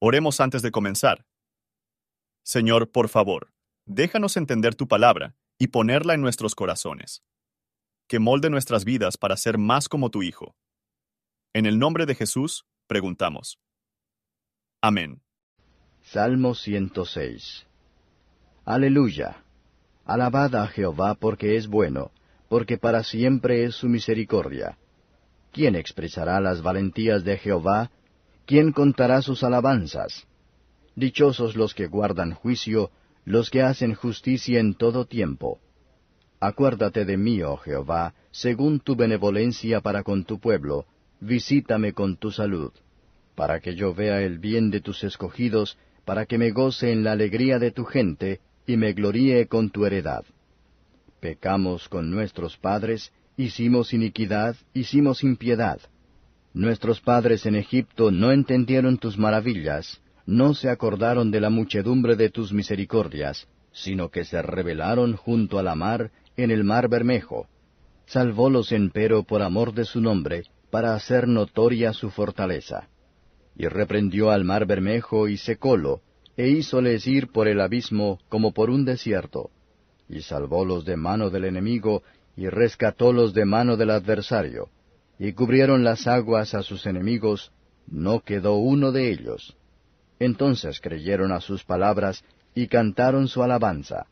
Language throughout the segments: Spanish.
Oremos antes de comenzar. Señor, por favor, déjanos entender tu palabra y ponerla en nuestros corazones. Que molde nuestras vidas para ser más como tu Hijo. En el nombre de Jesús, preguntamos. Amén. Salmo 106 Aleluya. Alabad a Jehová porque es bueno, porque para siempre es su misericordia. ¿Quién expresará las valentías de Jehová? ¿Quién contará sus alabanzas? Dichosos los que guardan juicio, los que hacen justicia en todo tiempo. Acuérdate de mí, oh Jehová, según tu benevolencia para con tu pueblo, visítame con tu salud, para que yo vea el bien de tus escogidos, para que me goce en la alegría de tu gente, y me gloríe con tu heredad. Pecamos con nuestros padres, hicimos iniquidad, hicimos impiedad. Nuestros padres en Egipto no entendieron tus maravillas, no se acordaron de la muchedumbre de tus misericordias, sino que se rebelaron junto a la mar, en el mar Bermejo. Salvólos empero por amor de su nombre, para hacer notoria su fortaleza. Y reprendió al mar Bermejo y secólo, e hízoles ir por el abismo como por un desierto. Y salvólos de mano del enemigo, y rescatólos de mano del adversario y cubrieron las aguas a sus enemigos, no quedó uno de ellos. Entonces creyeron a sus palabras y cantaron su alabanza.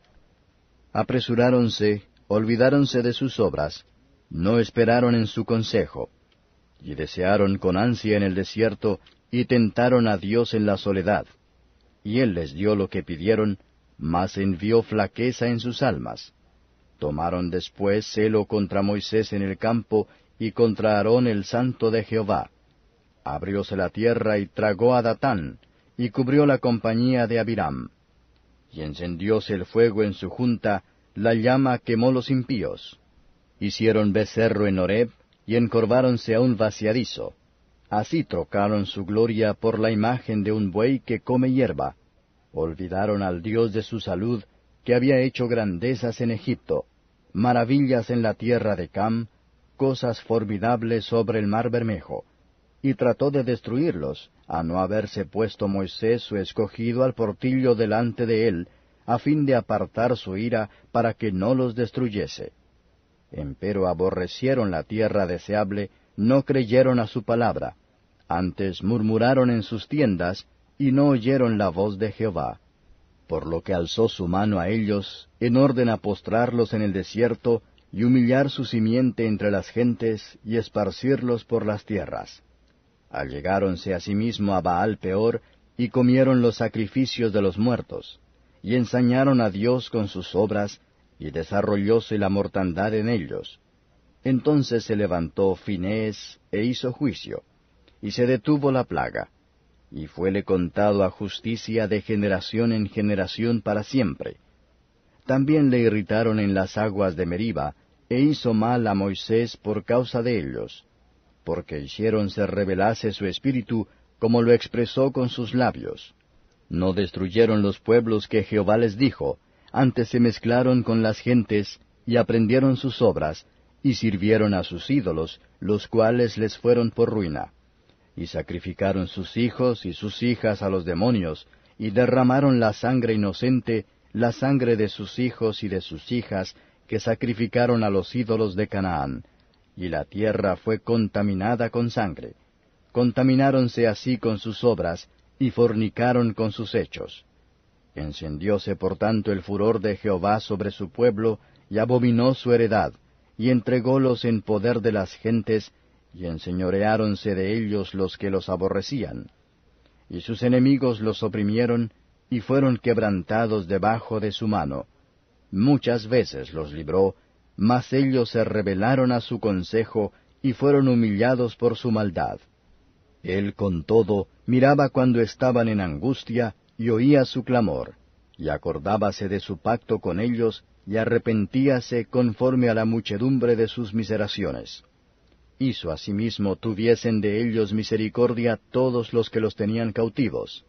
Apresuráronse, olvidáronse de sus obras, no esperaron en su consejo, y desearon con ansia en el desierto, y tentaron a Dios en la soledad. Y él les dio lo que pidieron, mas envió flaqueza en sus almas. Tomaron después celo contra Moisés en el campo, y contra Aarón el santo de Jehová. Abrióse la tierra y tragó a Datán, y cubrió la compañía de Abiram. Y encendióse el fuego en su junta, la llama quemó los impíos. Hicieron becerro en Horeb, y encorváronse a un vaciadizo. Así trocaron su gloria por la imagen de un buey que come hierba. Olvidaron al Dios de su salud, que había hecho grandezas en Egipto, maravillas en la tierra de Cam, cosas formidables sobre el mar Bermejo, y trató de destruirlos, a no haberse puesto Moisés su escogido al portillo delante de él, a fin de apartar su ira para que no los destruyese. Empero aborrecieron la tierra deseable, no creyeron a su palabra, antes murmuraron en sus tiendas, y no oyeron la voz de Jehová. Por lo que alzó su mano a ellos, en orden a postrarlos en el desierto, y humillar su simiente entre las gentes, y esparcirlos por las tierras. Allegáronse asimismo a Baal peor, y comieron los sacrificios de los muertos, y ensañaron a Dios con sus obras, y desarrollóse la mortandad en ellos. Entonces se levantó Finés e hizo juicio, y se detuvo la plaga, y fuele contado a justicia de generación en generación para siempre también le irritaron en las aguas de Meriba, e hizo mal a Moisés por causa de ellos, porque hicieron se revelase su espíritu, como lo expresó con sus labios. No destruyeron los pueblos que Jehová les dijo, antes se mezclaron con las gentes, y aprendieron sus obras, y sirvieron a sus ídolos, los cuales les fueron por ruina. Y sacrificaron sus hijos y sus hijas a los demonios, y derramaron la sangre inocente, la sangre de sus hijos y de sus hijas que sacrificaron a los ídolos de Canaán, y la tierra fue contaminada con sangre. Contamináronse así con sus obras, y fornicaron con sus hechos. Encendióse por tanto el furor de Jehová sobre su pueblo, y abominó su heredad, y entrególos en poder de las gentes, y enseñoreáronse de ellos los que los aborrecían. Y sus enemigos los oprimieron, y fueron quebrantados debajo de su mano. Muchas veces los libró, mas ellos se rebelaron a su consejo y fueron humillados por su maldad. Él con todo miraba cuando estaban en angustia y oía su clamor, y acordábase de su pacto con ellos y arrepentíase conforme a la muchedumbre de sus miseraciones. Hizo asimismo tuviesen de ellos misericordia todos los que los tenían cautivos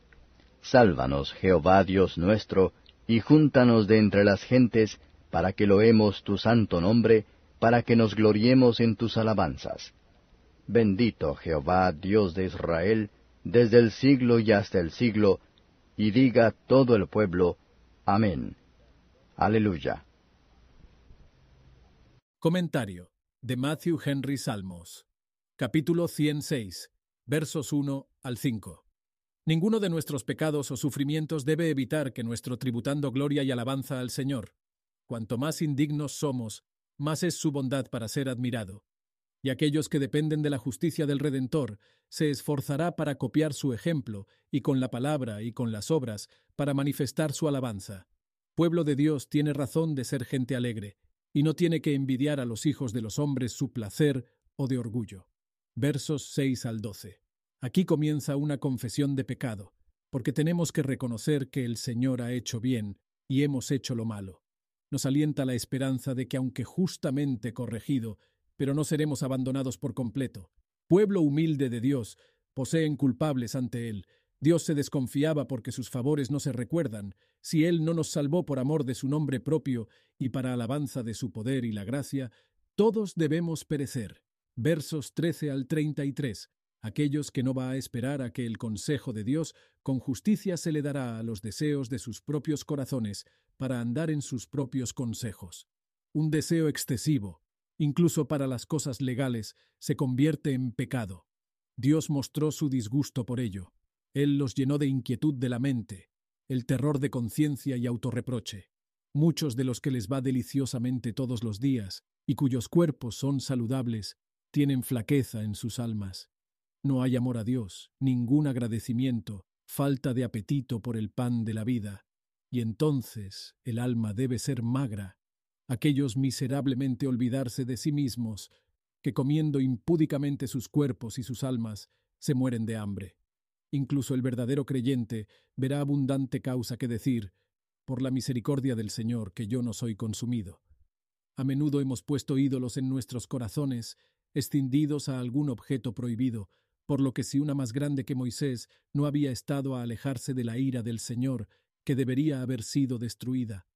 Sálvanos, Jehová Dios nuestro, y júntanos de entre las gentes, para que loemos tu santo nombre, para que nos gloriemos en tus alabanzas. Bendito Jehová, Dios de Israel, desde el siglo y hasta el siglo, y diga todo el pueblo, Amén. Aleluya. Comentario de Matthew Henry Salmos. Capítulo 106, versos 1 al 5. Ninguno de nuestros pecados o sufrimientos debe evitar que nuestro tributando gloria y alabanza al Señor. Cuanto más indignos somos, más es su bondad para ser admirado. Y aquellos que dependen de la justicia del Redentor se esforzará para copiar su ejemplo, y con la palabra y con las obras, para manifestar su alabanza. Pueblo de Dios tiene razón de ser gente alegre, y no tiene que envidiar a los hijos de los hombres su placer o de orgullo. Versos 6 al 12. Aquí comienza una confesión de pecado, porque tenemos que reconocer que el Señor ha hecho bien y hemos hecho lo malo. Nos alienta la esperanza de que aunque justamente corregido, pero no seremos abandonados por completo. Pueblo humilde de Dios, poseen culpables ante Él. Dios se desconfiaba porque sus favores no se recuerdan. Si Él no nos salvó por amor de su nombre propio y para alabanza de su poder y la gracia, todos debemos perecer. Versos 13 al 33 aquellos que no va a esperar a que el consejo de Dios con justicia se le dará a los deseos de sus propios corazones para andar en sus propios consejos. Un deseo excesivo, incluso para las cosas legales, se convierte en pecado. Dios mostró su disgusto por ello. Él los llenó de inquietud de la mente, el terror de conciencia y autorreproche. Muchos de los que les va deliciosamente todos los días, y cuyos cuerpos son saludables, tienen flaqueza en sus almas. No hay amor a Dios, ningún agradecimiento, falta de apetito por el pan de la vida, y entonces el alma debe ser magra, aquellos miserablemente olvidarse de sí mismos, que comiendo impúdicamente sus cuerpos y sus almas, se mueren de hambre. Incluso el verdadero creyente verá abundante causa que decir, por la misericordia del Señor, que yo no soy consumido. A menudo hemos puesto ídolos en nuestros corazones, escindidos a algún objeto prohibido, por lo que si una más grande que Moisés no había estado a alejarse de la ira del Señor, que debería haber sido destruida.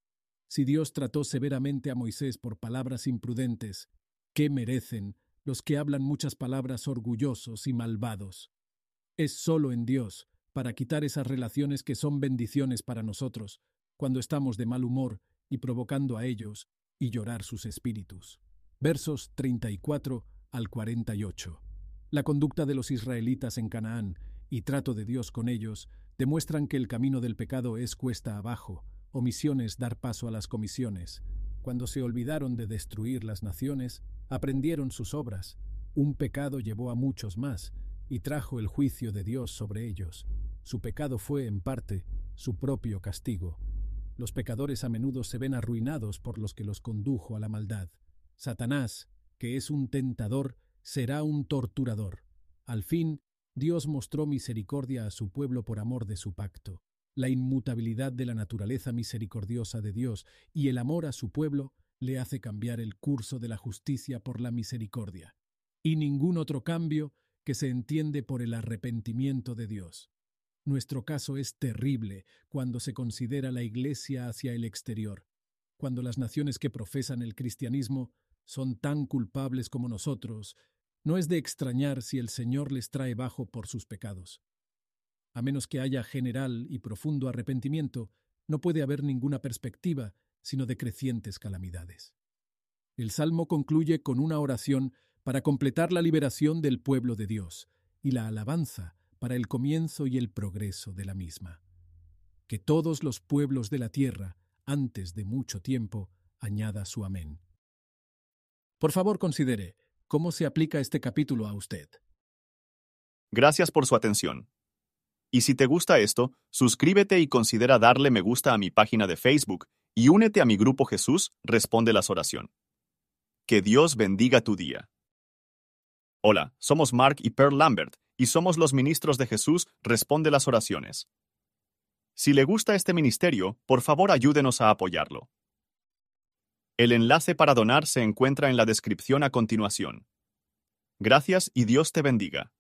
Si Dios trató severamente a Moisés por palabras imprudentes, ¿qué merecen los que hablan muchas palabras orgullosos y malvados? Es solo en Dios, para quitar esas relaciones que son bendiciones para nosotros, cuando estamos de mal humor y provocando a ellos y llorar sus espíritus. Versos 34 al 48. La conducta de los israelitas en Canaán y trato de Dios con ellos demuestran que el camino del pecado es cuesta abajo, omisiones dar paso a las comisiones. Cuando se olvidaron de destruir las naciones, aprendieron sus obras. Un pecado llevó a muchos más y trajo el juicio de Dios sobre ellos. Su pecado fue, en parte, su propio castigo. Los pecadores a menudo se ven arruinados por los que los condujo a la maldad. Satanás, que es un tentador, será un torturador. Al fin, Dios mostró misericordia a su pueblo por amor de su pacto. La inmutabilidad de la naturaleza misericordiosa de Dios y el amor a su pueblo le hace cambiar el curso de la justicia por la misericordia. Y ningún otro cambio que se entiende por el arrepentimiento de Dios. Nuestro caso es terrible cuando se considera la Iglesia hacia el exterior, cuando las naciones que profesan el cristianismo son tan culpables como nosotros no es de extrañar si el Señor les trae bajo por sus pecados. A menos que haya general y profundo arrepentimiento, no puede haber ninguna perspectiva sino de crecientes calamidades. El Salmo concluye con una oración para completar la liberación del pueblo de Dios y la alabanza para el comienzo y el progreso de la misma. Que todos los pueblos de la tierra, antes de mucho tiempo, añada su amén. Por favor, considere, ¿Cómo se aplica este capítulo a usted? Gracias por su atención. Y si te gusta esto, suscríbete y considera darle me gusta a mi página de Facebook y únete a mi grupo Jesús Responde las Oración. Que Dios bendiga tu día. Hola, somos Mark y Pearl Lambert y somos los ministros de Jesús Responde las Oraciones. Si le gusta este ministerio, por favor ayúdenos a apoyarlo. El enlace para donar se encuentra en la descripción a continuación. Gracias y Dios te bendiga.